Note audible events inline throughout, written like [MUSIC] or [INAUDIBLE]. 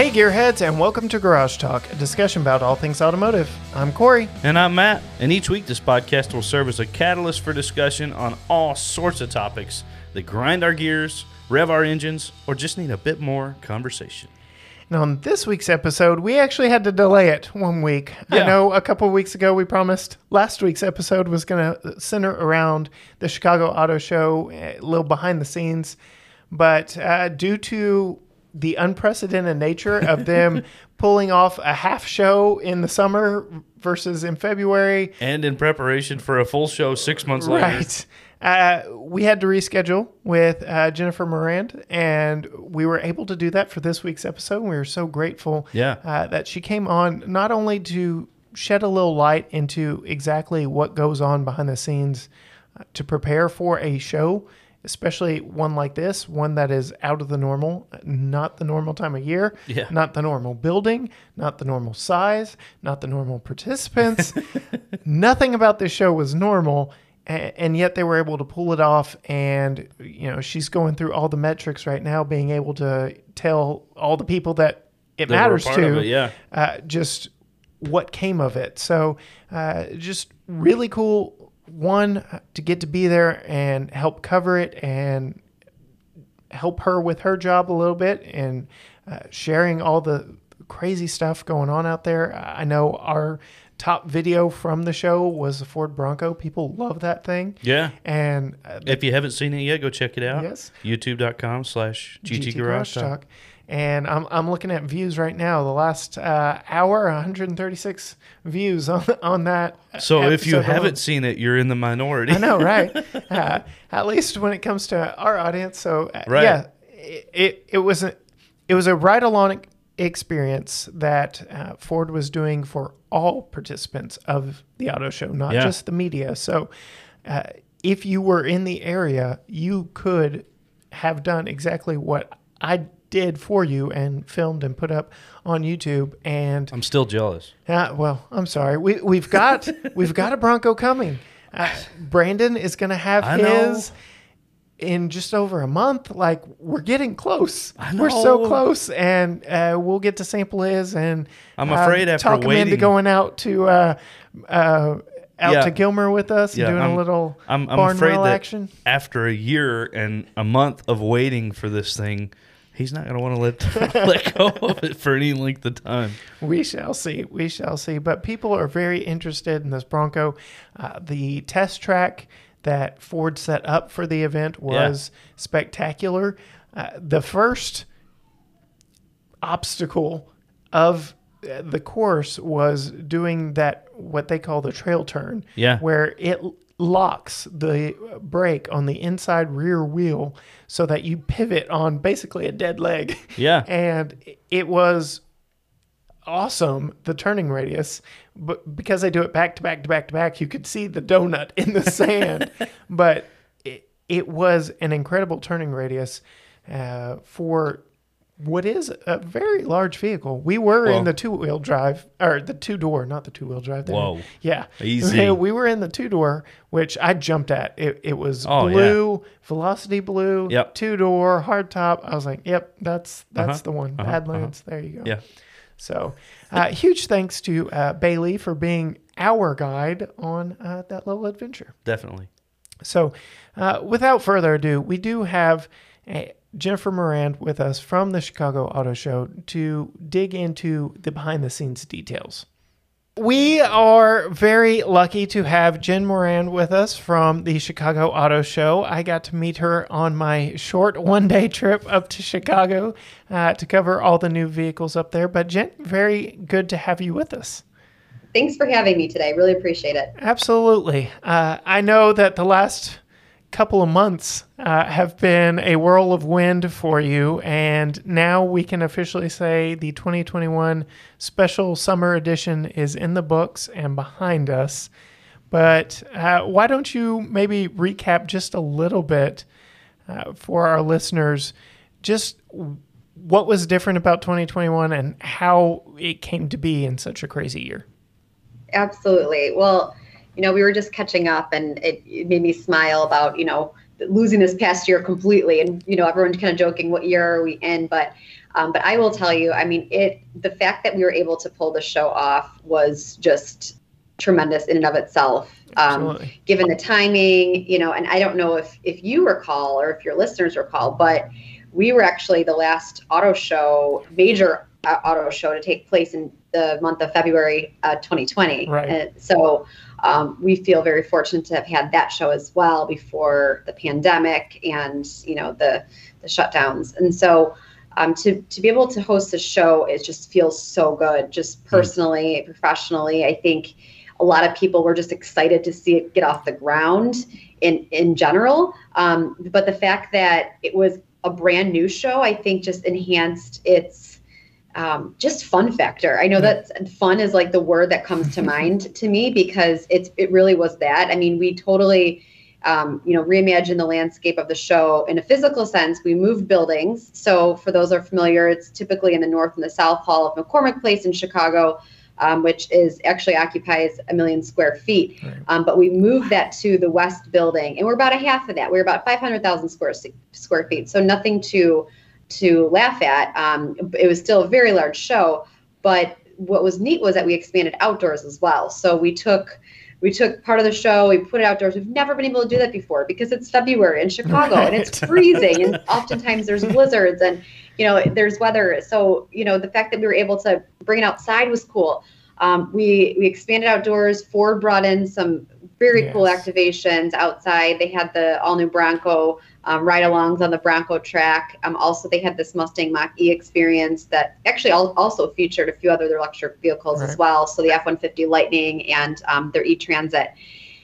Hey, Gearheads, and welcome to Garage Talk, a discussion about all things automotive. I'm Cory. And I'm Matt. And each week, this podcast will serve as a catalyst for discussion on all sorts of topics that grind our gears, rev our engines, or just need a bit more conversation. And on this week's episode, we actually had to delay it one week. I know a couple weeks ago we promised last week's episode was going to center around the Chicago Auto Show, a little behind the scenes. But uh, due to the unprecedented nature of them [LAUGHS] pulling off a half show in the summer versus in February, And in preparation for a full show six months later. Right. Uh, we had to reschedule with uh, Jennifer Morand, and we were able to do that for this week's episode. We were so grateful Yeah. uh, that she came on not only to shed a little light into exactly what goes on behind the scenes uh, to prepare for a show, especially one like this, one that is out of the normal, not the normal time of year, Yeah. not the normal building, not the normal size, not the normal participants. [LAUGHS] Nothing about this show was normal. And yet they were able to pull it off, and you know she's going through all the metrics right now, being able to tell all the people that it were matters to, it, yeah. uh, just what came of it. So, uh, just really cool. One to get to be there and help cover it and help her with her job a little bit and uh, sharing all the crazy stuff going on out there. I know our top video from the show was the Ford Bronco. People love that thing. Yeah. And uh, If you haven't seen it yet, go check it out. Yes. YouTube.com slash GT GT Garage Talk. And I'm, I'm looking at views right now. The last uh, hour, 136 views on on that. So if you haven't seen it, you're in the minority. I know, [LAUGHS] right? uh, at least when it comes to our audience. So uh, Right. yeah, it, it it was a it was a ride along experience that uh, Ford was doing for all participants of the auto show, not Yeah. just the media. So uh, if you were in the area, you could have done exactly what I did for you and filmed and put up on YouTube and I'm still jealous. uh, well, I'm sorry. We we've got [LAUGHS] we've got a Bronco coming. Uh, Brandon is going to have I know. his in just over a month. Like we're getting close. We're so close, and uh, we'll get to sample his. And I'm uh, afraid after talk him into going out to uh, uh, out Yeah. to Gilmer with us Yeah, and doing I'm- a little I'm, I'm barn afraid that action. after a year and a month of waiting for this thing, he's not going to want to let [LAUGHS] let go of it for any length of time. We shall see. We shall see. But people are very interested in this Bronco. Uh, the test track that Ford set up for the event was spectacular. Uh, the first obstacle of uh, the course was doing that what they call the trail turn Yeah. where it locks the brake on the inside rear wheel so that you pivot on basically a dead leg Yeah. and it was awesome the turning radius but because they do it back to back to back to back you could see the donut in the [LAUGHS] sand but it, it was an incredible turning radius uh, for what is a very large vehicle we were Well- in the two-wheel drive or the two-door not the two-wheel drive there. Whoa. yeah Easy. [LAUGHS] we were in the two-door which i jumped at it, it was Oh, yeah. blue velocity blue Yep. two-door hardtop i was like yep that's that's Uh-huh. the one Uh-huh. Badlands. There you go. Yeah. So, uh, huge thanks to uh, Bailey for being our guide on uh, that little adventure. Definitely. So, uh, without further ado, we do have uh, Jennifer Morand with us from the Chicago Auto Show to dig into the behind the scenes details. We are very lucky to have Jen Morand with us from the Chicago Auto Show. I got to meet her on my short one day trip up to Chicago uh, to cover all the new vehicles up there. But, Jen, very good to have you with us. Thanks for having me today. Really appreciate it. Absolutely. Uh, I know that the last couple of months uh, have been a whirl of wind for you, and now we can officially say the 2021 special summer edition is in the books and behind us. But uh, why don't you maybe recap just a little bit uh, for our listeners, just what was different about 2021 and how it came to be in such a crazy year? Absolutely. Well, you know, we were just catching up and it, it made me smile about, you know, losing this past year completely. And, you know, everyone's kind of joking what year are we in, but Um, but I will tell you, I mean, it the fact that we were able to pull the show off was just tremendous in and of itself. Um, given the timing, you know, and I don't know if if you recall or if your listeners recall, but we were actually the last auto show, major uh, auto show to take place in the month of February uh, 2020. Right. And so um, we feel very fortunate to have had that show as well before the pandemic and you know the the shutdowns. And so um, to to be able to host a show, it just feels so good. Just hmm. personally, mm. professionally, I think a lot of people were just excited to see it get off the ground in in general. Um, but the fact that it was a brand new show, I think, just enhanced its um, just fun factor. I know that fun is like the word that comes to [LAUGHS] mind to me because it's it really was that. I mean, we totally um, you know reimagine the landscape of the show in a physical sense. We moved buildings. So for those are familiar, it's typically in the north and the south hall of McCormick Place in Chicago um, which is actually occupies a million square feet. Right. Um, but we moved that to the west building, and we're about a half of that. We're about 500,000 square square feet, so nothing to to laugh at. Um, it was still a very large show, but what was neat was that we expanded outdoors as well. So we took we took part of the show, we put it outdoors. We've never been able to do that before because it's February in Chicago right. and it's freezing and [LAUGHS] oftentimes there's blizzards and you know there's weather. So you know the fact that we were able to bring it outside was cool. Um, we we expanded outdoors. Ford brought in some very yes. cool activations outside. They had the all new Bronco um, ride-alongs on the Bronco track. Um, also, they had this Mustang Mach E experience that actually also featured a few other electric vehicles right. as well. So the F-150 Lightning and um, their E-Transit.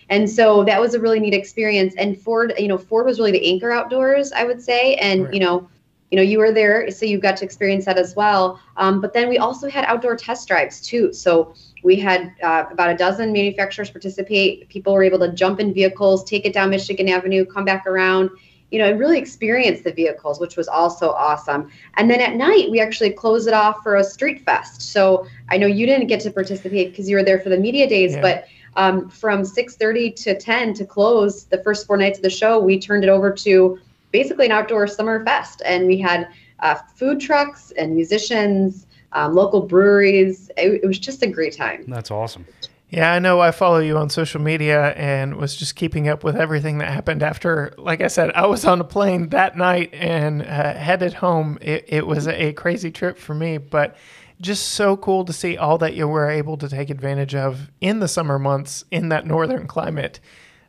And so that was a really neat experience. And Ford, you know, Ford was really the anchor outdoors, I would say. And right. you know, you know, you were there, so you got to experience that as well. Um, but then we also had outdoor test drives too. So we had uh, about a dozen manufacturers participate. People were able to jump in vehicles, take it down Michigan Avenue, come back around, you know, and really experience the vehicles, which was also awesome. And then at night, we actually closed it off for a street fest. So I know you didn't get to participate because you were there for the media days, yeah. but um, from 6:30 to 10 to close the first four nights of the show, we turned it over to basically an outdoor summer fest, and we had uh, food trucks and musicians, um, local breweries. It, it was just a great time. That's awesome. Yeah, I know I follow you on social media and was just keeping up with everything that happened after, like I said, I was on a plane that night and uh, headed home. It, it was a crazy trip for me, but just so cool to see all that you were able to take advantage of in the summer months in that northern climate.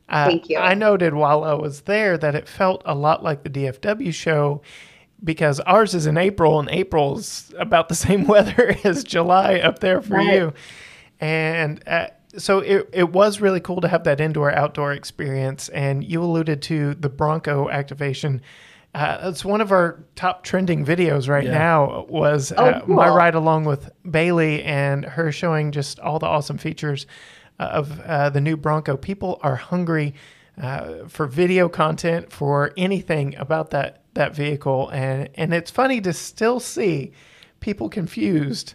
Uh, Thank you. I noted while I was there that it felt a lot like the DFW show because ours is in April and April's about the [LAUGHS] same weather as July up there for right. you. And uh, so it, it was really cool to have that indoor outdoor experience. And you alluded to the Bronco activation. Uh, it's one of our top trending videos right yeah. now was oh, uh, cool. my ride along with Bailey and her showing just all the awesome features of uh, the new Bronco. People are hungry uh, for video content, for anything about that that vehicle, and and it's funny to still see people confused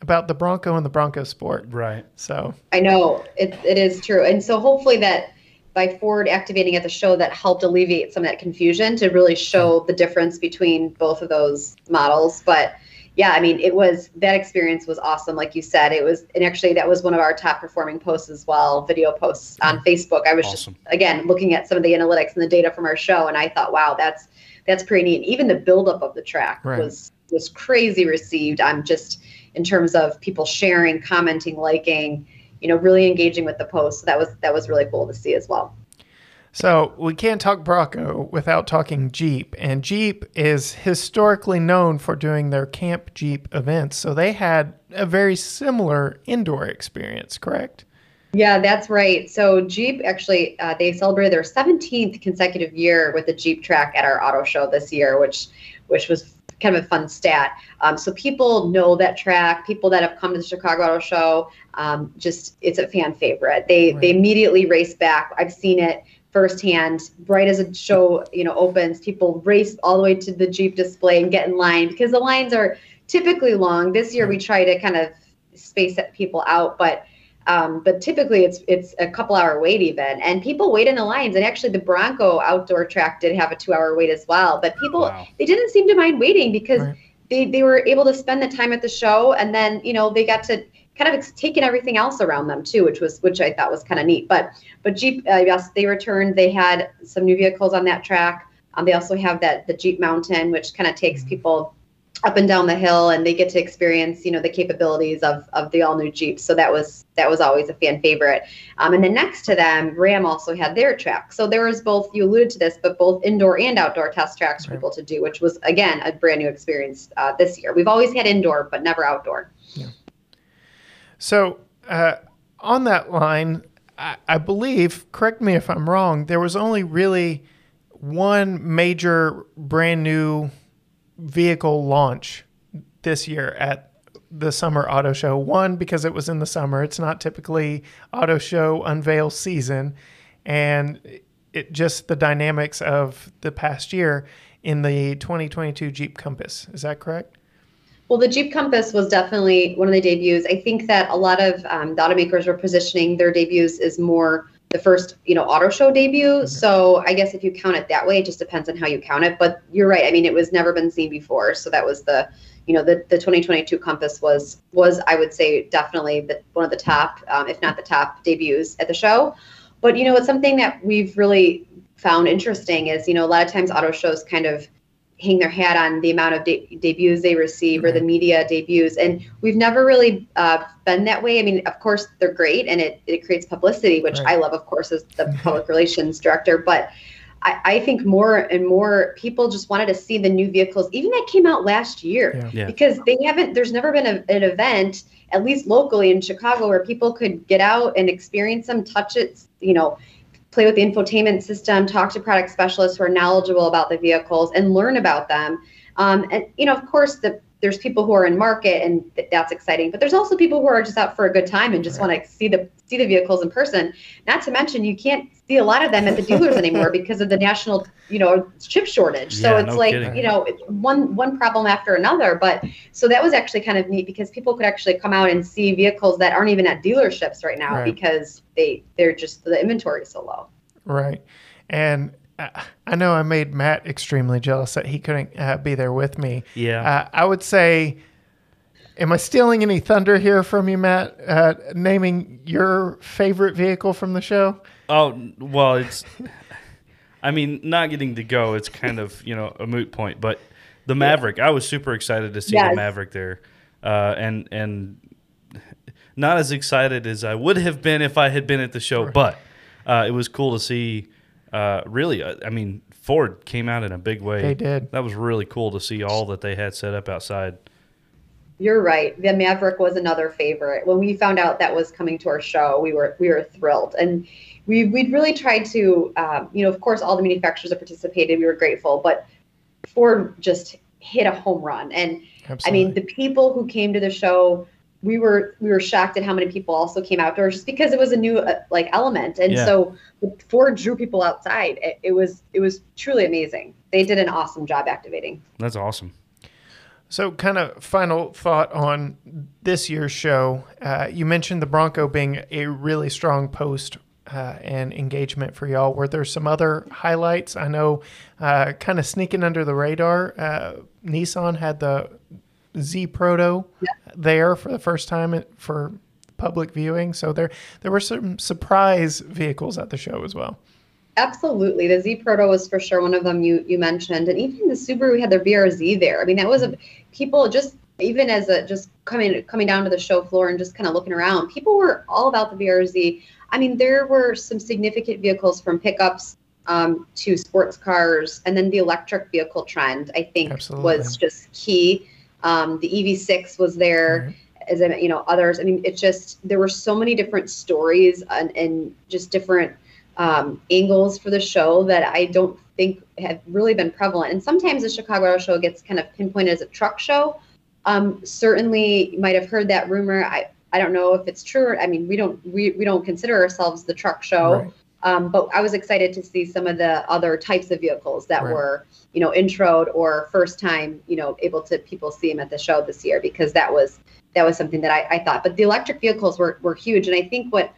about the Bronco and the Bronco Sport. Right. So I know it it is true, and so hopefully that by Ford activating at the show that helped alleviate some of that confusion to really show the difference between both of those models, but yeah, I mean, it was that experience was awesome. Like you said, it was, and actually, that was one of our top performing posts as well, video posts on Facebook. I was awesome. just again looking at some of the analytics and the data from our show, and I thought, wow, that's that's pretty neat. Even the buildup of the track right. was was crazy received. I'm just in terms of people sharing, commenting, liking, you know, really engaging with the post. So that was that was really cool to see as well. So we can't talk Bronco without talking Jeep, and Jeep is historically known for doing their Camp Jeep events. So they had a very similar indoor experience, correct? Yeah, that's right. So Jeep actually uh, they celebrated their 17th consecutive year with the Jeep track at our auto show this year, which which was kind of a fun stat. Um, so people know that track. People that have come to the Chicago Auto Show, um, just it's a fan favorite. They right. they immediately race back. I've seen it firsthand. Right as a show, you know, opens, people race all the way to the Jeep display and get in line because the lines are typically long. This year we try to kind of space people out, but um, but typically it's it's a couple hour wait even, and people wait in the lines. And actually, the Bronco outdoor track did have a two hour wait as well. But people wow. they didn't seem to mind waiting because. Right they, they were able to spend the time at the show and then you know they got to kind of taking everything else around them too which was which i thought was kind of neat. But but jeep uh, yes they returned. They had some new vehicles on that track. Um, they also have that the jeep mountain which kind of takes mm-hmm. people up and down the hill and they get to experience you know the capabilities of of the all new jeep. So that was that was always a fan favorite. Um, and then next to them ram also had their track. So there was both you alluded to this but both indoor and outdoor test tracks for right. people to do which was again a brand new experience uh, this year. We've always had indoor but never outdoor. Yeah. So uh, on that line I, I believe correct me if i'm wrong there was only really one major brand new vehicle launch this year at the summer auto show. One, because it was in the summer, it's not typically auto show unveil season, and it just the dynamics of the past year in the 2022 Jeep Compass. Is that correct? Well, the Jeep Compass was definitely one of the debuts. I think that a lot of um, the automakers were positioning their debuts as more the first you know auto show debut. Mm-hmm. so i guess if you count it that way it just depends on how you count it. But you're right. I mean it was never been seen before. So that was the you know the, the 2022 compass was was i would say definitely the, one of the top um, if not the top debuts at the show. But you know it's something that we've really found interesting is you know a lot of times auto shows kind of hang their hat on the amount of de- debuts they receive mm-hmm. or the media debuts and we've never really uh, been that way i mean of course they're great and it, it creates publicity which right. i love of course as the [LAUGHS] public relations director but I, I, think more and more people just wanted to see the new vehicles even that came out last year yeah. Yeah. because they haven't there's never been a, an event at least locally in chicago where people could get out and experience them touch it you know play with the infotainment system, talk to product specialists who are knowledgeable about the vehicles, and learn about them. Um, and you know, of course, the, there's people who are in market, and th- that's exciting. But there's also people who are just out for a good time and just right. want to see the see the vehicles in person. Not to mention, you can't see a lot of them at the [LAUGHS] dealers anymore because of the national, you know, chip shortage. So it's no like kidding. you know, one one problem after another. But so that was actually kind of neat because people could actually come out and see vehicles that aren't even at dealerships right now right. because they they're just the inventory is so low. Right, and. I know I made Matt extremely jealous that he couldn't uh, be there with me. Yeah. Uh, I would say Am I stealing any thunder here from you, Matt? Uh, naming your favorite vehicle from the show? Oh well, it's. I mean, not getting to go, it's kind of you know a moot point. But the Maverick, I was super excited to see yes. the Maverick there, uh, and and not as excited as I would have been if I had been at the show. Sure. But uh, it was cool to see. Uh, really, uh, I mean, Ford came out in a big way. They did. That was really cool to see all that they had set up outside. You're right. The Maverick was another favorite. When we found out that was coming to our show, we were we were thrilled, and we we really tried to, um, you know, of course, all the manufacturers that participated, we were grateful, but Ford just hit a home run. And Absolutely. I mean, the people who came to the show, we were we were shocked at how many people also came outdoors just because it was a new uh, like element, and yeah. so Ford drew people outside. It, it was it was truly amazing. They did an awesome job activating. That's awesome. So, kind of final thought on this year's show. Uh, you mentioned the Bronco being a really strong post uh, and engagement for y'all. Were there some other highlights? I know, uh, kind of sneaking under the radar, uh, Nissan had the Z Proto yeah. there for the first time for public viewing. So there, there were some surprise vehicles at the show as well. Absolutely. The Z Proto was for sure one of them you you mentioned. And even the Subaru had their BRZ there. I mean, that was a people just even as a just coming coming down to the show floor and just kind of looking around, people were all about the BRZ. I mean, there were some significant vehicles from pickups um, to sports cars, and then the electric vehicle trend, I think, Absolutely. was just key. Um, the EV6 was there, as in, you know, others. I mean, it's just there were so many different stories and, and just different um, angles for the show that I don't think have really been prevalent. And sometimes the Chicago Auto Show gets kind of pinpointed as a truck show. Um, certainly, you might have heard that rumor. I, I don't know if it's true. I mean, we don't we, we don't consider ourselves the truck show. Right. Um, but I was excited to see some of the other types of vehicles that right. were, you know, introed or first time, you know, able to people see them at the show this year because that was that was something that I, I thought. But the electric vehicles were were huge, and I think what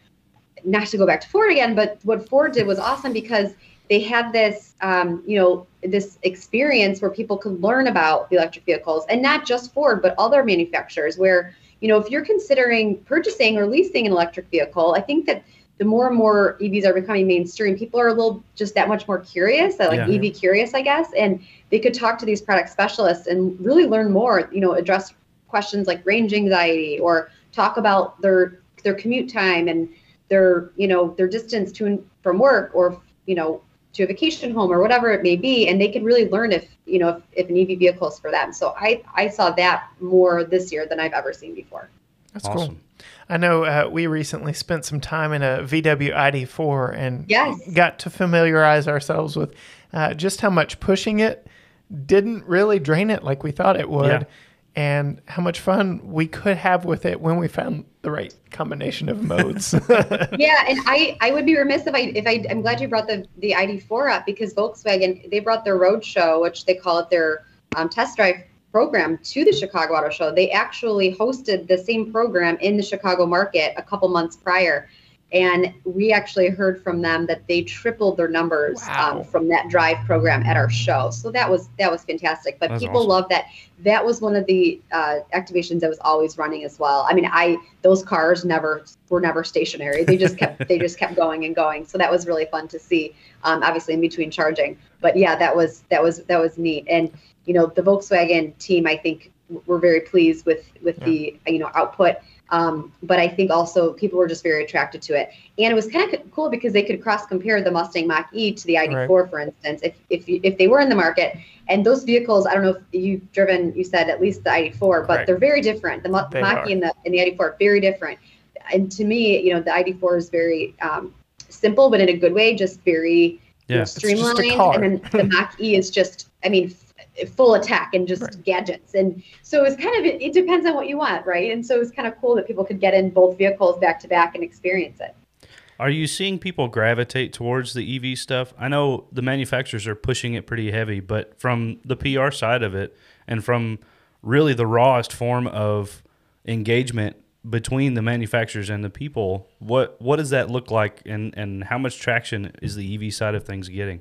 not to go back to Ford again, but what Ford did was awesome because they had this, um, you know, this experience where people could learn about the electric vehicles, and not just Ford, but other manufacturers. Where you know, if you're considering purchasing or leasing an electric vehicle, I think that the more and more EVs are becoming mainstream, people are a little just that much more curious, like yeah. EV curious, I guess, and they could talk to these product specialists and really learn more. You know, address questions like range anxiety or talk about their their commute time and their you know their distance to and from work or you know to a vacation home or whatever it may be and they can really learn if you know if, if an ev vehicle is for them so i i saw that more this year than i've ever seen before that's awesome. cool i know uh, we recently spent some time in a vw id4 and yes. got to familiarize ourselves with uh, just how much pushing it didn't really drain it like we thought it would yeah and how much fun we could have with it when we found the right combination of modes. [LAUGHS] [LAUGHS] yeah, and I, I would be remiss if I if I I'm glad you brought the the ID4 up because Volkswagen they brought their road show, which they call it their um, test drive program to the Chicago Auto Show. They actually hosted the same program in the Chicago market a couple months prior. And we actually heard from them that they tripled their numbers um, wow. um, from that drive program at our show. So that was that was fantastic. But That's people awesome. love that. That was one of the uh, activations that was always running as well. I mean i those cars never were never stationary. They just kept they just kept going and going. So that was really fun to see um, obviously in between charging. But yeah that was that was that was neat. And you know the volkswagen team i think we're very pleased with with yeah. the you know output um, but I think also people were just very attracted to it. And it was kind of cool because they could cross compare the Mustang Mach E to the ID4, right. for instance, if, if, you, if they were in the market. And those vehicles, I don't know if you've driven, you said at least the ID4, but right. they're very different. The Mach E and the, and the ID4 are very different. And to me, you know, the ID4 is very um, simple, but in a good way, just very yeah. you know, streamlined. And then the [LAUGHS] Mach E is just, I mean, full attack and just right. gadgets. And so it's kind of it depends on what you want, right? And so it's kind of cool that people could get in both vehicles back to back and experience it. Are you seeing people gravitate towards the EV stuff? I know the manufacturers are pushing it pretty heavy, but from the PR side of it and from really the rawest form of engagement between the manufacturers and the people, what what does that look like and, and how much traction is the EV side of things getting?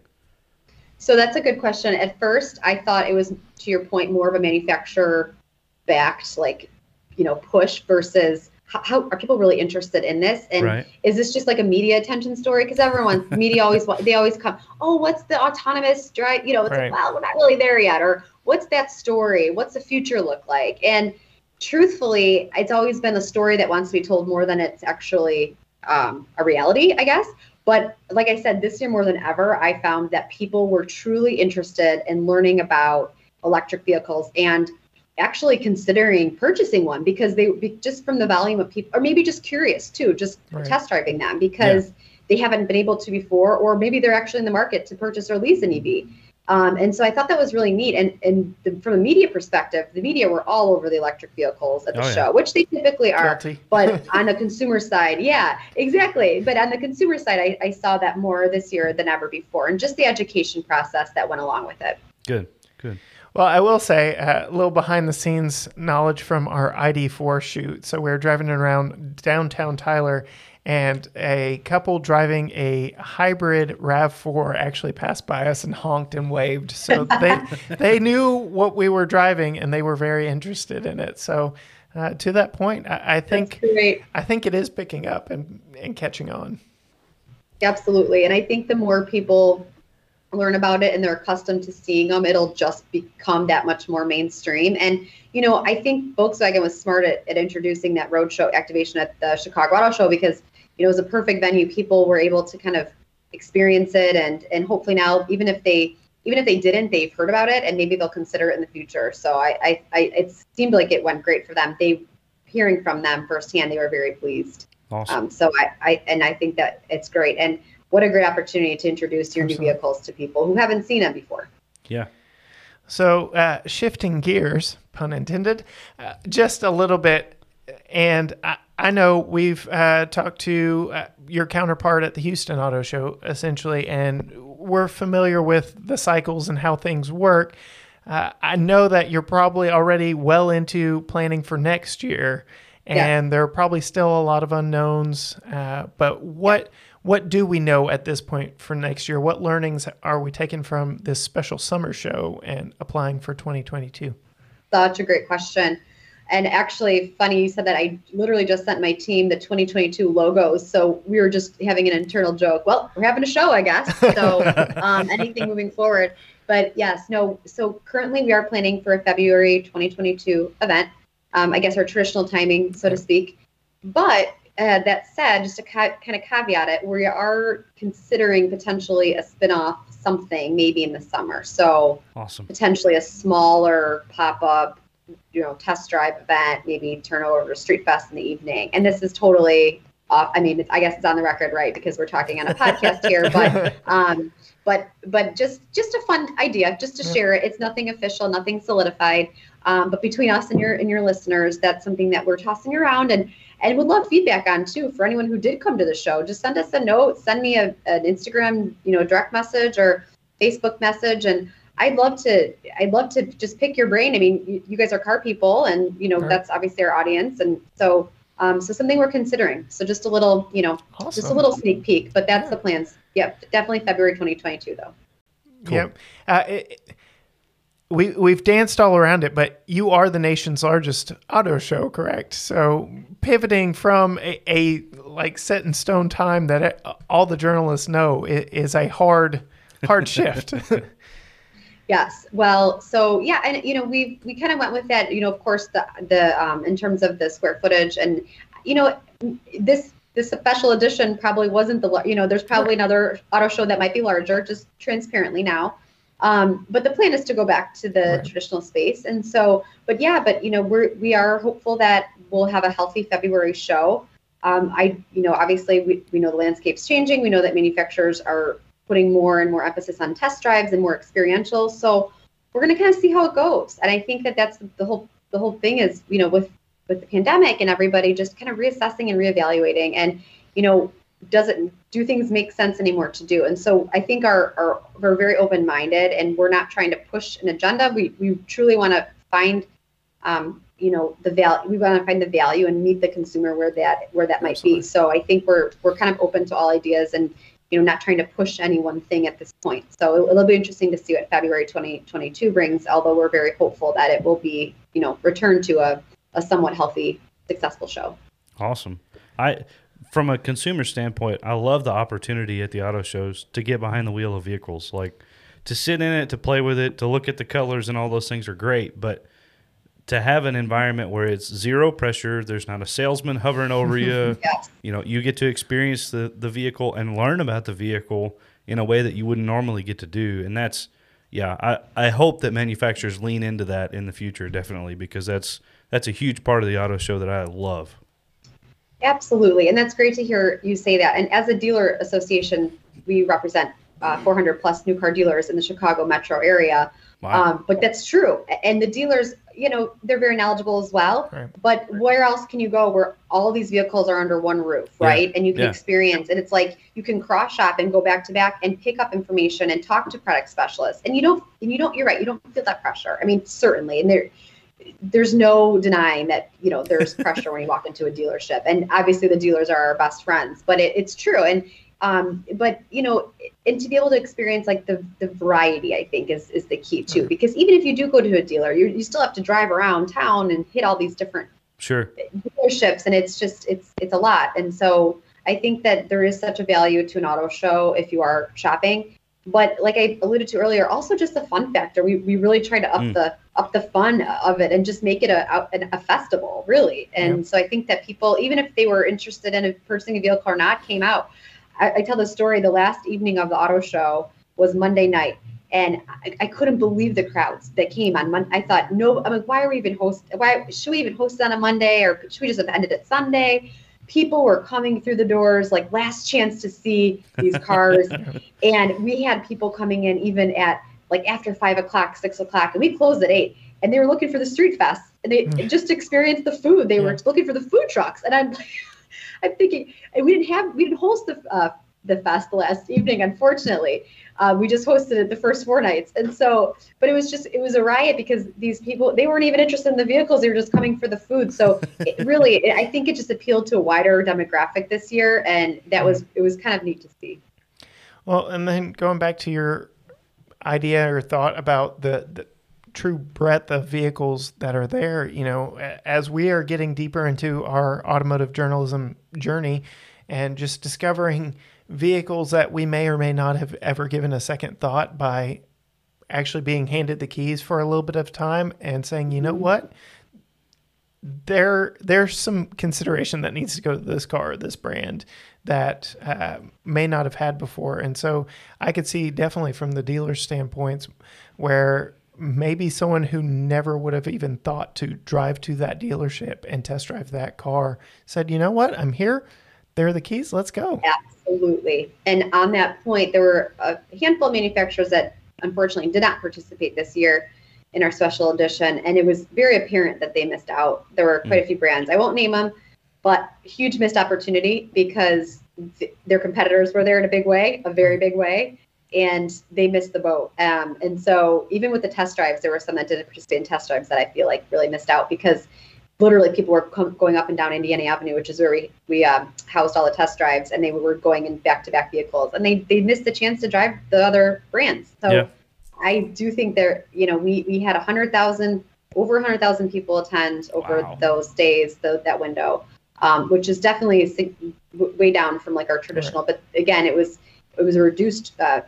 So that's a good question. At first, I thought it was, to your point, more of a manufacturer backed, like, you know, push versus how, how, are people really interested in this? And right. is this just like a media attention story? Because everyone, [LAUGHS] media always, they always come, oh, what's the autonomous drive? You know, it's right. like, well, we're not really there yet. Or what's that story? What's the future look like? And truthfully, it's always been a story that wants to be told more than it's actually um, a reality, I guess. But like I said, this year more than ever, I found that people were truly interested in learning about electric vehicles and actually considering purchasing one because they just from the volume of people, or maybe just curious too, just right. test driving them because yeah. they haven't been able to before, or maybe they're actually in the market to purchase or lease an EV. Um, and so I thought that was really neat. And, and the, from a media perspective, the media were all over the electric vehicles at the oh, show, yeah. which they typically are. [LAUGHS] but [LAUGHS] on the consumer side, yeah, exactly. But on the consumer side, I, I saw that more this year than ever before, and just the education process that went along with it. Good, good. Well, I will say uh, a little behind the scenes knowledge from our ID4 shoot. So we are driving around downtown Tyler, and a couple driving a hybrid RAV4 actually passed by us and honked and waved. So they [LAUGHS] they knew what we were driving and they were very interested in it. So uh, to that point, I, I think I think it is picking up and, and catching on. Absolutely, and I think the more people learn about it and they're accustomed to seeing them, it'll just become that much more mainstream. And, you know, I think Volkswagen was smart at, at introducing that roadshow activation at the Chicago Auto Show because you know, it was a perfect venue. People were able to kind of experience it and and hopefully now even if they even if they didn't, they've heard about it and maybe they'll consider it in the future. So I, I, I it seemed like it went great for them. They hearing from them firsthand, they were very pleased. Awesome. Um, so I, I and I think that it's great. And what a great opportunity to introduce your Absolutely. new vehicles to people who haven't seen them before. Yeah. So uh, shifting gears, pun intended, uh, just a little bit, and I, I know we've uh, talked to uh, your counterpart at the Houston Auto Show, essentially, and we're familiar with the cycles and how things work. Uh, I know that you're probably already well into planning for next year. and there are probably still a lot of unknowns. Uh, but what what do we know at this point for next year? What learnings are we taking from this special summer show and applying for 2022? Such a great question. And actually, funny you said that. I literally just sent my team the 2022 logos. So we were just having an internal joke. Well, we're having a show, I guess. So [LAUGHS] um, anything moving forward. But yes, no. So currently, we are planning for a February 2022 event. Um, I guess our traditional timing, so to speak. But uh, that said, just to ca- kind of caveat it, we are considering potentially a spin-off something maybe in the summer. So awesome. potentially a smaller pop-up you know test drive event maybe turn over to street fest in the evening. And this is totally off i mean i guess it's on the record right because we're talking on a podcast here [LAUGHS] but um but but just just a fun idea just to yeah. share it. It's nothing official nothing solidified. Um, but between us and your and your listeners that's something that we're tossing around and and would love feedback on too for anyone who did come to the show. Just send us a note send me a, an instagram you know direct message or facebook message and I'd love to. I'd love to just pick your brain. I mean, you, you guys are car people, and you know right. that's obviously our audience, and so um, so something we're considering. So just a little, you know, awesome. just a little sneak peek. But that's yeah. the plans. Yep, definitely February 2022 though. Cool. Yep. Uh, it, we we've danced all around it, but you are the nation's largest auto show, correct? So pivoting from a, a like set in stone time that it, all the journalists know is a hard hard [LAUGHS] shift. [LAUGHS] Yes. Well, so yeah, and you know, we we kind of went with that. You know, of course, the the um, in terms of the square footage, and you know, this this special edition probably wasn't the you know, there's probably another auto show that might be larger, just transparently now. Um, but the plan is to go back to the right. traditional space, and so, but yeah, but you know, we're we are hopeful that we'll have a healthy February show. Um, I, you know, obviously we, we know the landscape's changing. We know that manufacturers are putting more and more emphasis on test drives and more experiential. So we're going to kind of see how it goes. And I think that that's the whole the whole thing is you know with with the pandemic and everybody just kind of reassessing and reevaluating and you know does it do things make sense anymore to do and so i think our, our we're very open-minded and we're not trying to push an agenda we, we truly want to find um, you know the value we want to find the value and meet the consumer where that where that might Absolutely. be so i think we're we're kind of open to all ideas and you know, not trying to push any one thing at this point. So it'll be interesting to see what February 2022 brings, although we're very hopeful that it will be, you know, return to a, a somewhat healthy, successful show. Awesome. I, from a consumer standpoint, I love the opportunity at the auto shows to get behind the wheel of vehicles. Like to sit in it, to play with it, to look at the colors and all those things are great. But to have an environment where it's zero pressure, there's not a salesman hovering over you. [LAUGHS] yes. You know, you get to experience the, the vehicle and learn about the vehicle in a way that you wouldn't normally get to do. And that's, yeah, I, I hope that manufacturers lean into that in the future, definitely, because that's that's a huge part of the auto show that I love. Absolutely. And that's great to hear you say that. And as a dealer association, we represent uh, 400 plus new car dealers in the Chicago metro area. Wow. Um, but that's true. And the dealers, you know, they're very knowledgeable as well. Right. But where else can you go where all these vehicles are under one roof, right? Yeah. And you can yeah. experience, and it's like you can cross shop and go back to back and pick up information and talk to product specialists. And you don't, and you don't, you're right, you don't feel that pressure. I mean, certainly, and there, there's no denying that you know there's [LAUGHS] pressure when you walk into a dealership, and obviously the dealers are our best friends. But it, it's true, and um, but you know, and to be able to experience like the the variety, I think is is the key too. Because even if you do go to a dealer, you you still have to drive around town and hit all these different sure dealerships, and it's just it's it's a lot. And so I think that there is such a value to an auto show if you are shopping. But like I alluded to earlier, also just the fun factor. We, we really try to up mm. the up the fun of it and just make it a a, a festival, really. And yep. so I think that people, even if they were interested in purchasing a vehicle or not, came out. I, I, tell the story. The last evening of the auto show was Monday night, and I, I couldn't believe the crowds that came on Monday. I thought, no, I'm like, why are we even host? Why should we even host on a Monday, or should we just have ended it Sunday? People were coming through the doors, like last chance to see these cars, [LAUGHS] and we had people coming in even at like after five o'clock, six o'clock, and we closed at eight. And they were looking for the street fest, and they mm. just experienced the food. They yeah. were looking for the food trucks, and I'm. I'm thinking we didn't have we didn't host the uh, the fest last evening, unfortunately. Uh, we just hosted it the first four nights. And so, but it was just, it was a riot because these people, they weren't even interested in the vehicles. They were just coming for the food. So [LAUGHS] it really, I think it just appealed to a wider demographic this year. And that was, it was kind of neat to see. Well, and then going back to your idea or thought about the, the true breadth of vehicles that are there, you know, as we are getting deeper into our automotive journalism journey and just discovering vehicles that we may or may not have ever given a second thought by actually being handed the keys for a little bit of time and saying, you know mm-hmm. what? There, there's some consideration that needs to go to this car, or this brand that uh, may not have had before. And so I could see definitely from the dealer standpoints where maybe someone who never would have even thought to drive to that dealership and test drive that car said, you know what? I'm here. There are the keys. Let's go. Absolutely. And on that point, there were a handful of manufacturers that unfortunately did not participate this year in our special edition. And it was very apparent that they missed out. There were quite a mm. few brands. I won't name them, but huge missed opportunity because th- their competitors were there in a big way, a very mm. big way, and they missed the boat. Um, and so even with the test drives, there were some that didn't participate in test drives that I feel like really missed out because literally people were com- going up and down Indiana Avenue, which is where we we um, housed all the test drives, and they were going in back to back vehicles, and they they missed the chance to drive the other brands. So yeah. I do think there, you know, we we had a hundred thousand over a hundred thousand people attend over wow. those days, the, that window, um, which is definitely way down from like our traditional. Right. But again, it was it was a reduced. Uh,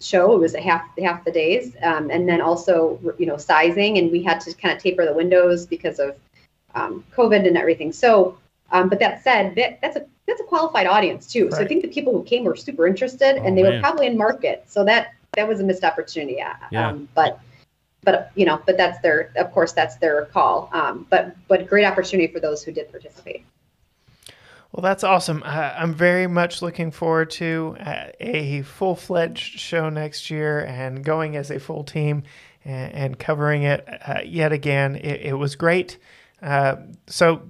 show it was a half half the days um, and then also you know sizing and we had to kind of taper the windows because of um, COVID and everything. So, um, but that said, that, that's a that's a qualified audience too. Right. So I think the people who came were super interested, oh, and they man. were probably in market. So that that was a missed opportunity. Yeah. Um, but but you know, but that's their of course that's their call. Um, but but great opportunity for those who did participate. Well, that's awesome. Uh, I'm very much looking forward to uh, a full fledged show next year and going as a full team and, and covering it uh, yet again. It, it was great. Uh, so,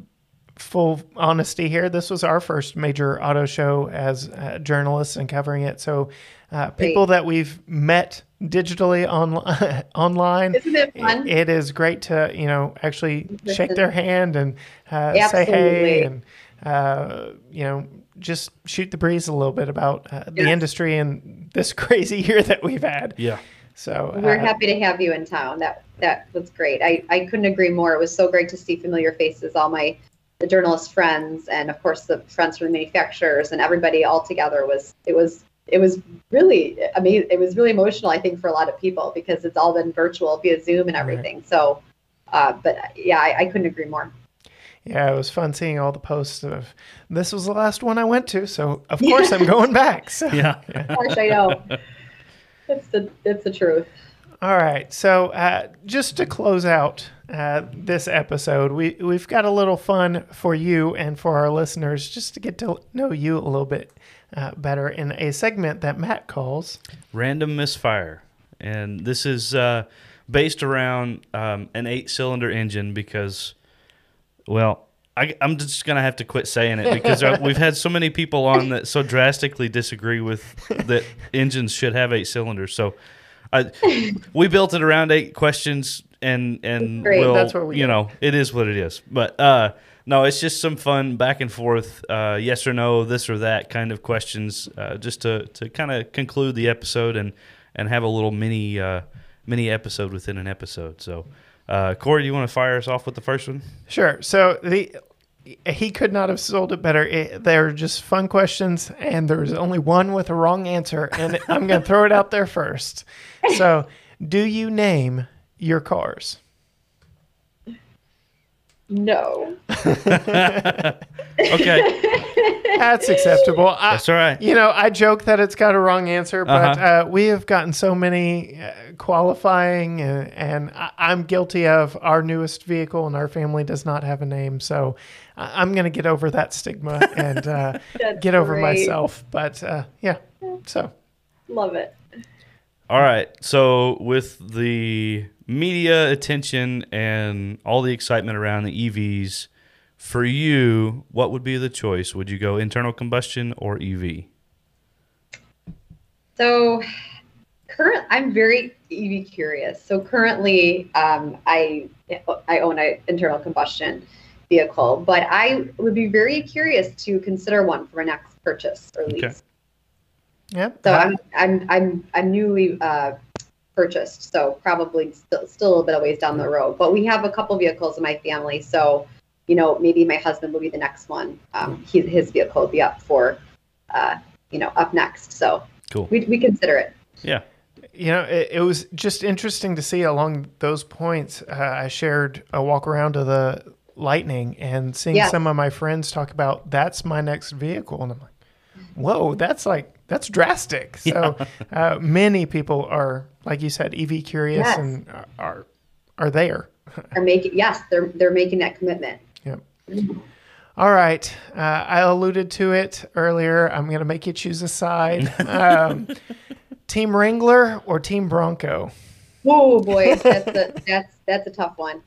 full honesty here, this was our first major auto show as uh, journalists and covering it. So, uh, people that we've met digitally on, [LAUGHS] online, Isn't it fun? It, it is great to you know actually shake their hand and uh, say hey and uh, you know just shoot the breeze a little bit about uh, the industry and this [LAUGHS] crazy year that we've had. Yeah. So we're uh, happy to have you in town. That that was great. I, I couldn't agree more. It was so great to see familiar faces, all my the journalist friends, and of course the friends from the manufacturers, and everybody all together was it was it was really amazing. It was really emotional, I think, for a lot of people because it's all been virtual via Zoom and everything. Right. So, uh, but yeah, I, I couldn't agree more. Yeah, it was fun seeing all the posts of this was the last one I went to, so of course I'm going back. [LAUGHS] So yeah, yeah. of course I know. It's the it's the truth. All right. So uh, just to close out uh, this episode, we we've got a little fun for you and for our listeners, just to get to know you a little bit uh, better in a segment that Matt calls "Random Misfire," and this is uh, based around um, an eight-cylinder engine because, well, I, am just gonna have to quit saying it because we've had so many people on that so drastically disagree with that engines should have eight cylinders. So, I, we built it around eight questions, and and Great. we'll, That's what we you know it is what it is. But uh, no, it's just some fun back and forth, uh, yes or no, this or that kind of questions, uh, just to to kind of conclude the episode and and have a little mini uh, mini episode within an episode. So. Uh, Cory, you want to fire us off with the first one? Sure. So the he could not have sold it better. It, they're just fun questions, and there's only one with a wrong answer, and I'm going to throw it out there first. So, do you name your cars? No. [LAUGHS] okay. [LAUGHS] That's acceptable. I, That's all right. You know, I joke that it's got a wrong answer, but uh-huh. uh, we have gotten so many uh, qualifying, uh, and I, am guilty of our newest vehicle, and our family does not have a name. So I, am going to get over that stigma [LAUGHS] and uh, get over great. myself. But uh, yeah, so. Love it. All right. So with the media attention and all the excitement around the EVs, for you, what would be the choice? Would you go internal combustion or EV? So current, I'm very EV curious. So currently, um, I I own an internal combustion vehicle, but I would be very curious to consider one for my next purchase or lease. Okay. Yep. So I'm I'm I'm I'm newly uh, purchased, so probably still still a little bit of ways down the road. But we have a couple vehicles in my family, so you know maybe my husband will be the next one. Um, he, his vehicle will be up for, uh, you know, up next. So cool. We we consider it. Yeah. You know, it, it was just interesting to see along those points. Uh, I shared a walk around to the Lightning and seeing some of my friends talk about that's my next vehicle, and I'm like, whoa, that's like that's drastic. [LAUGHS] So yeah. uh, many people are, like you said, EV curious yes. and are are there. [LAUGHS] are making yes, they're they're making that commitment. Yep. All right. Uh, I alluded to it earlier. I'm going to make you choose a side. [LAUGHS] Um, team Wrangler or Team Bronco? Oh boy, that's a, that's that's a tough one.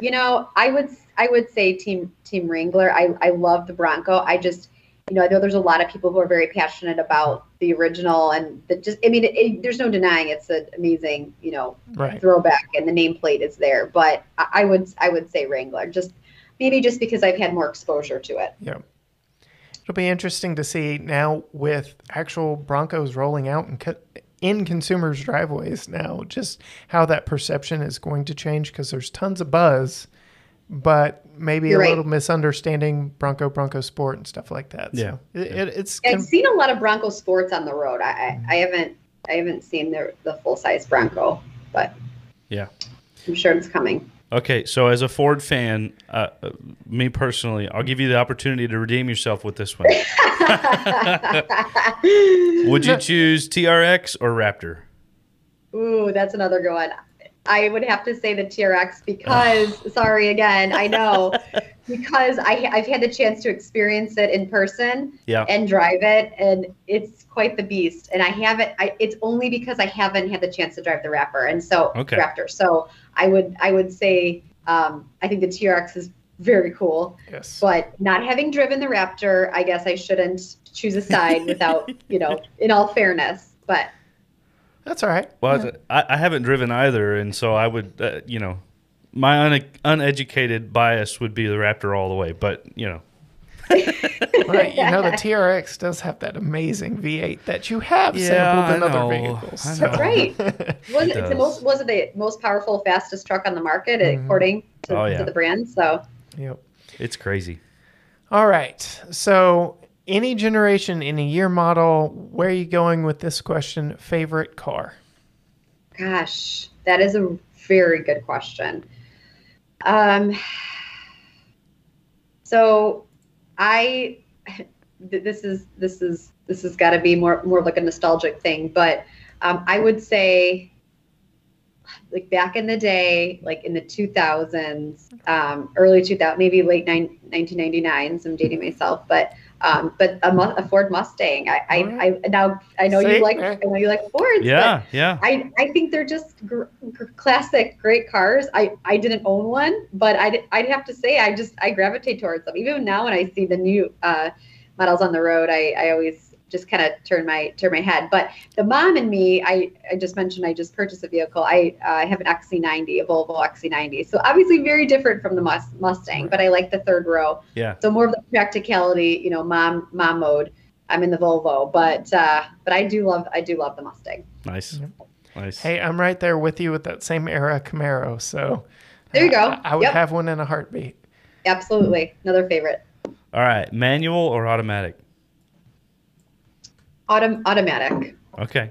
You know, I would I would say Team Team Wrangler. I I love the Bronco. I just you know, I know there's a lot of people who are very passionate about the original and the just, I mean, it, it, there's no denying it's an amazing, you know, right. throwback and the nameplate is there, but I, I, would, I would say Wrangler just maybe just because I've had more exposure to it. Yeah. It'll be interesting to see now with actual Broncos rolling out and co- in consumers' driveways now, just how that perception is going to change because there's tons of buzz but maybe You're a right. little misunderstanding Bronco Bronco Sport and stuff like that. Yeah, so it, it, it's. I've seen a lot of Bronco Sports on the road. I, I haven't I haven't seen the the full size Bronco, but yeah, I'm sure it's coming. Okay, so as a Ford fan, uh, uh me personally, I'll give you the opportunity to redeem yourself with this one. [LAUGHS] Would you choose TRX or Raptor? Ooh, that's another good one. I would have to say the TRX because, [SIGHS] sorry again, I know, because I, I've had the chance to experience it in person yeah. and drive it, and it's quite the beast. And I haven't, I, it's only because I haven't had the chance to drive the Raptor, and so okay. Raptor. So I would, I would say, um, I think the TRX is very cool. Yes. But not having driven the Raptor, I guess I shouldn't choose a side without, [LAUGHS] you know, in all fairness. But that's all right. Well, yeah. I, I, haven't driven either, and so I would, uh, you know, my un- uneducated bias would be the Raptor all the way. But you know, [LAUGHS] right, you know, the TRX does have that amazing V8 that you have yeah, sampled in other vehicles. So. Right. [LAUGHS] was it, it the most was it the most powerful, fastest truck on the market mm-hmm. according to, oh, yeah. to the brand? So. Yep. It's crazy. All right. So any generation, any year model, where are you going with this question? Favorite car? Gosh, that is a very good question. Um, so I, [LAUGHS] this is this is this has got to be more more like a nostalgic thing, but um, I would say like back in the day, like in the 2000s, um, early 2000, maybe late 1999. So I'm dating myself, but um, but a, a, Ford Mustang. I, I, I, now I know you like I know you like Fords. Yeah, yeah. I, I think they're just gr- classic, great cars. I, I didn't own one, but I'd I'd have to say I just I gravitate towards them. Even now when I see the new uh, models on the road, I, I always just kind of turn my turn my head. But the mom and me, I, I just mentioned I just purchased a vehicle. I uh, have an XC90, a Volvo XC90. So obviously very different from the Mustang, but I like the third row. Yeah. So more of the practicality, you know, mom mom mode. I'm in the Volvo, but uh, but I do love I do love the Mustang. Nice. Nice. Hey, I'm right there with you with that same era Camaro. So there you go. I, I would yep. have one in a heartbeat. Absolutely, another favorite. All right, manual or automatic? Autom- automatic. Okay.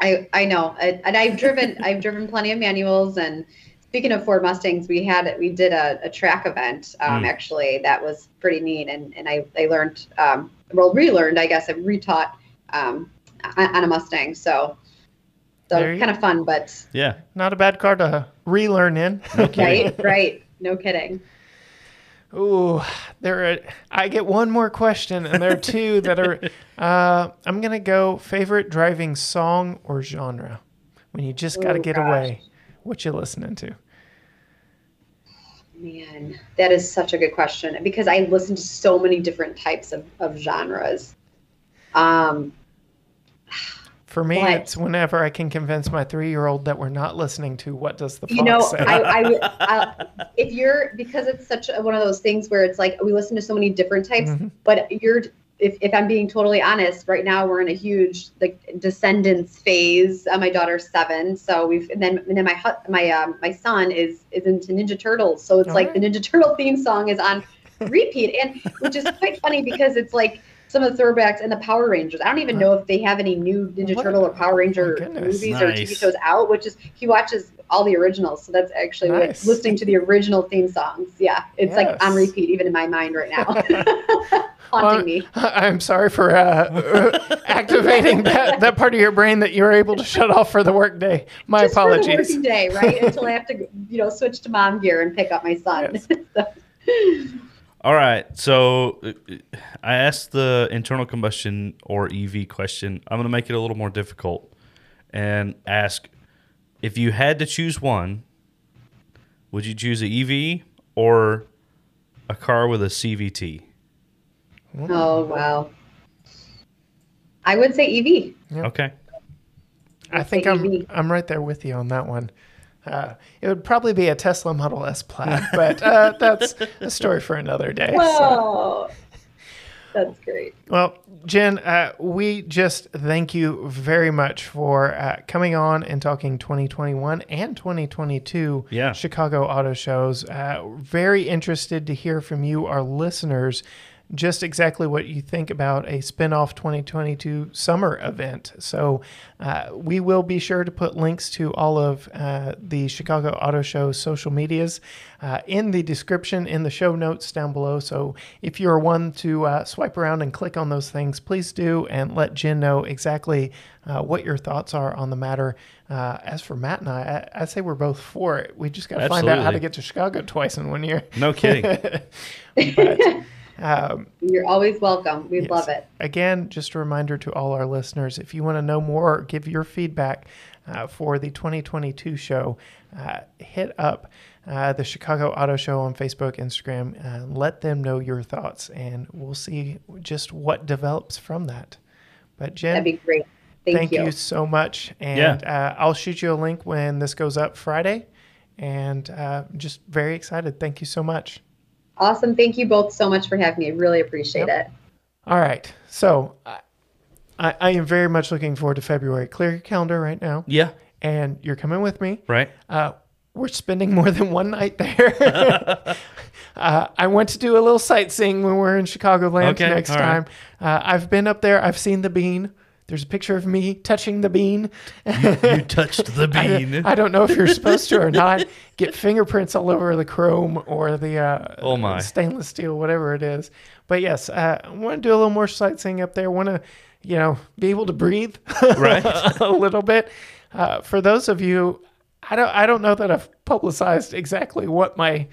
I I know, I, and I've driven [LAUGHS] I've driven plenty of manuals. And speaking of Ford Mustangs, we had we did a, a track event um, mm. actually that was pretty neat, and and I I learned um, well relearned I guess I retaught um, on, a Mustang. So so kind of fun, but yeah, not a bad car to relearn in. No right, right, no kidding. Ooh, there. Are, I get one more question, and there are two that are. [LAUGHS] Uh, I'm gonna go favorite driving song or genre. When you just got to oh, get gosh. away, what you listening to? Man, that is such a good question because I listen to so many different types of, of genres. Um, For me, What? it's whenever I can convince my three-year-old that we're not listening to "What Does the you know Say." I, I, I [LAUGHS] if you're because it's such a, one of those things where it's like we listen to so many different types Mhm. but you're if, if i'm being totally honest right now we're in a huge like descendants phase uh, my daughter's seven so we've and then and then my my um, my son is is into ninja turtles so it's All like right. the ninja turtle theme song is on repeat and which is quite funny because it's like some of the throwbacks and the Power Rangers. I don't even know if they have any new Ninja What? Turtle or Power Ranger Oh my goodness. movies or TV shows out, which is he watches all the originals. So that's actually like Nice. listening to the original theme songs. Yeah, it's like on repeat even in my mind right now, [LAUGHS] [LAUGHS] haunting Well, me. I'm sorry for uh, [LAUGHS] activating that, that part of your brain that you were able to shut off for the workday. My Just for the apologies. working day, right? Until I have to, you know, switch to mom gear and pick up my son. Yes. So- All right. So uh, I asked the internal combustion or EV question. I'm going to make it a little more difficult and ask if you had to choose one, would you choose an EV or a car with a CVT? oh wow. I would say E EV. Okay. I I'd think I'm EV. I'm right there with you on that one. Uh, it would probably be a Tesla Model S Plaid, but uh, [LAUGHS] that's a story for another day. so. That's great. Well, Jen, uh, we just thank you very much for uh, coming on and talking 2021 and 2022 Yeah. Chicago Auto Shows. Uh, very interested to hear from you, our listeners, just exactly what you think about a spin-off 2022 summer event. So uh, we will be sure to put links to all of uh, the Chicago Auto Show social medias uh, in the description in the show notes down below. So if you're one to uh, swipe around and click on those things, please do and let Jen know exactly uh, what your thoughts are on the matter. Uh, as for Matt and I, I, I say we're both for it. We just got to find out how to get to Chicago twice in one year. No kidding. [LAUGHS] But um, You're always welcome. We Yes. love it. again, just a reminder to all our listeners if you want to know more, give your feedback uh, for the 2022 show, uh, hit up uh, the Chicago Auto Show on Facebook, Instagram, and let them know your thoughts, and we'll see just what develops from that. But Jen, That'd be great. Thank, thank you. so much. And uh, I'll shoot you a link when this goes up Friday. And uh, just very excited. Thank you so much. Awesome. Thank you both so much for having me. I really appreciate Yep. it. All right. So I, I I am very much looking forward to February. Clear your calendar right now. yeah. And you're coming with me. Right. Uh, we're spending more than one night there. [LAUGHS] uh, I want to do a little sightseeing when we're in Chicagoland Okay, next all right. time. Uh, I've been up there. I've seen the bean. There's a picture of me touching the bean. You [LAUGHS] touched the I, bean. I don't know if you're supposed to or not. Get fingerprints all over the chrome or the uh, Oh, my. stainless steel, whatever it is. But yes, uh, I want to do a little more sightseeing up there. Want to, you know, be able to breathe [LAUGHS] Right. a little bit. Uh, for those of you, I don't, I don't know that I've publicized exactly what my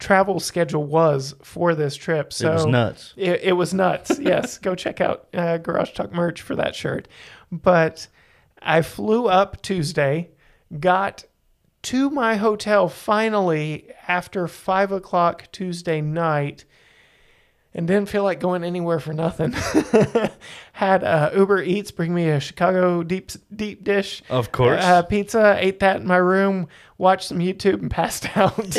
travel schedule was for this trip. So it was nuts. it, it was nuts. [LAUGHS] yes, go check out uh, Garage Talk merch for that shirt. But I flew up Tuesday, got to my hotel finally after five o'clock Tuesday night, and didn't feel like going anywhere for nothing. [LAUGHS] Had uh, Uber Eats bring me a Chicago deep deep dish Of course. uh, pizza. Ate that in my room. Watched some YouTube and [LAUGHS] passed out.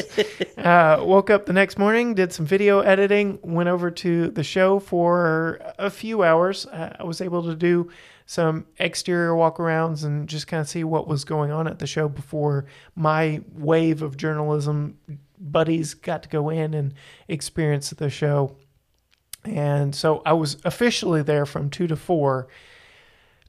[LAUGHS] uh, woke up the next morning, did some video editing. Went over to the show for a few hours. Uh, I was able to do some exterior walkarounds and just kind of see what was going on at the show before my wave of journalism buddies got to go in and experience the show. And so I was officially there from two to four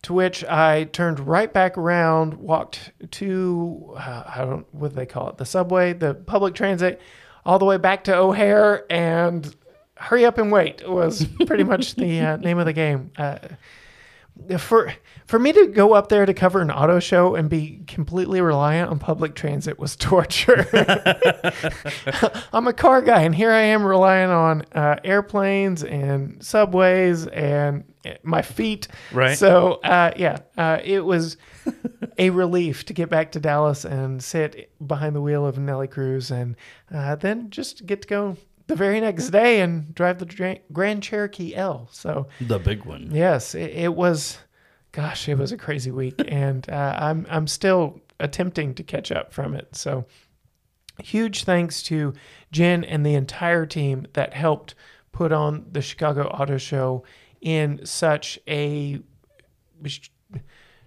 to which I turned right back around, walked to uh, I don't what do they call it, the subway, the public transit, all the way back to O'Hare, and hurry up and wait was pretty much the uh, name of the game. Uh, for for me to go up there to cover an auto show and be completely reliant on public transit was [LAUGHS] torture. [LAUGHS] I'm a car guy, and here I am relying on uh, airplanes and subways and uh, my feet. Right. So uh, yeah, uh, it was a relief to get back to Dallas and sit behind the wheel of Nelly Cruz, and uh, then just get to go the very next day and drive the Grand Cherokee L. So the big one. Yes, it, it was gosh, it was a crazy week, [LAUGHS] and uh, I'm I'm still attempting to catch up from it. So, huge thanks to Jen and the entire team that helped put on the Chicago Auto Show in such a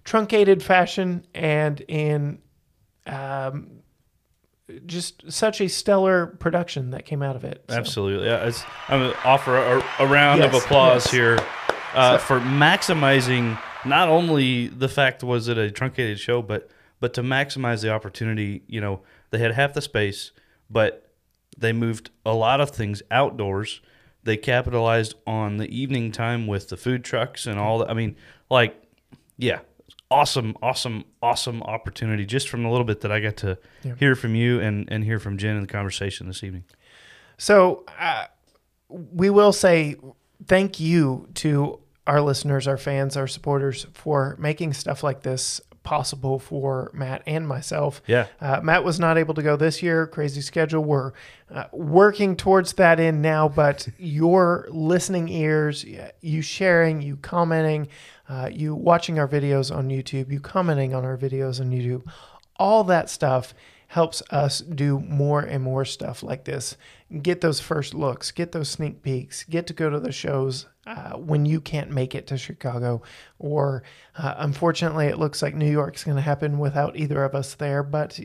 truncated fashion and in um, just such a stellar production that came out of it. So. Absolutely. Yeah, I'm going to offer a, a round yes, of applause yes. here uh, so, for maximizing not only the fact was it a truncated show, but but to maximize the opportunity. You know, they had half the space, but they moved a lot of things outdoors. They capitalized on the evening time with the food trucks and all that. I mean, like, yeah, awesome, awesome, awesome opportunity just from a little bit that I got to yeah. hear from you and, and hear from Jen in the conversation this evening. So uh, we will say thank you to our listeners, our fans, our supporters for making stuff like this possible for Matt and myself. Yeah. Uh, Matt was not able to go this year, crazy schedule. We're uh, working towards that end now, but [LAUGHS] your listening ears, you sharing, you commenting, uh, you watching our videos on YouTube, you commenting on our videos on YouTube, all that stuff helps us do more and more stuff like this. Get those first looks, get those sneak peeks, get to go to the shows uh, when you can't make it to Chicago. Or uh, unfortunately, it looks like New York's going to happen without either of us there. But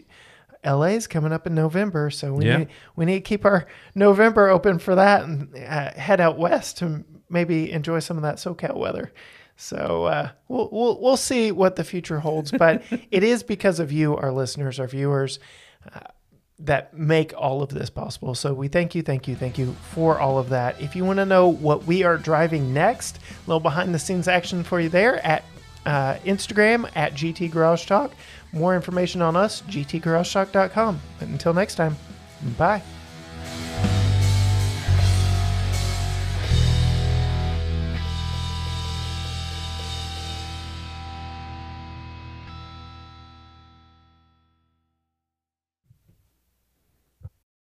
LA is coming up in November, so we yeah. need we need to keep our November open for that and uh, head out west to maybe enjoy some of that SoCal weather. So uh, we'll, we'll we'll see what the future holds, but [LAUGHS] it is because of you, our listeners, our viewers, uh, that make all of this possible. So we thank you, thank you, thank you for all of that. If you want to know what we are driving next, a little behind the scenes action for you there at uh, Instagram at GT Garage Talk. More information on us, gtgaragetalk.com. But until next time, bye.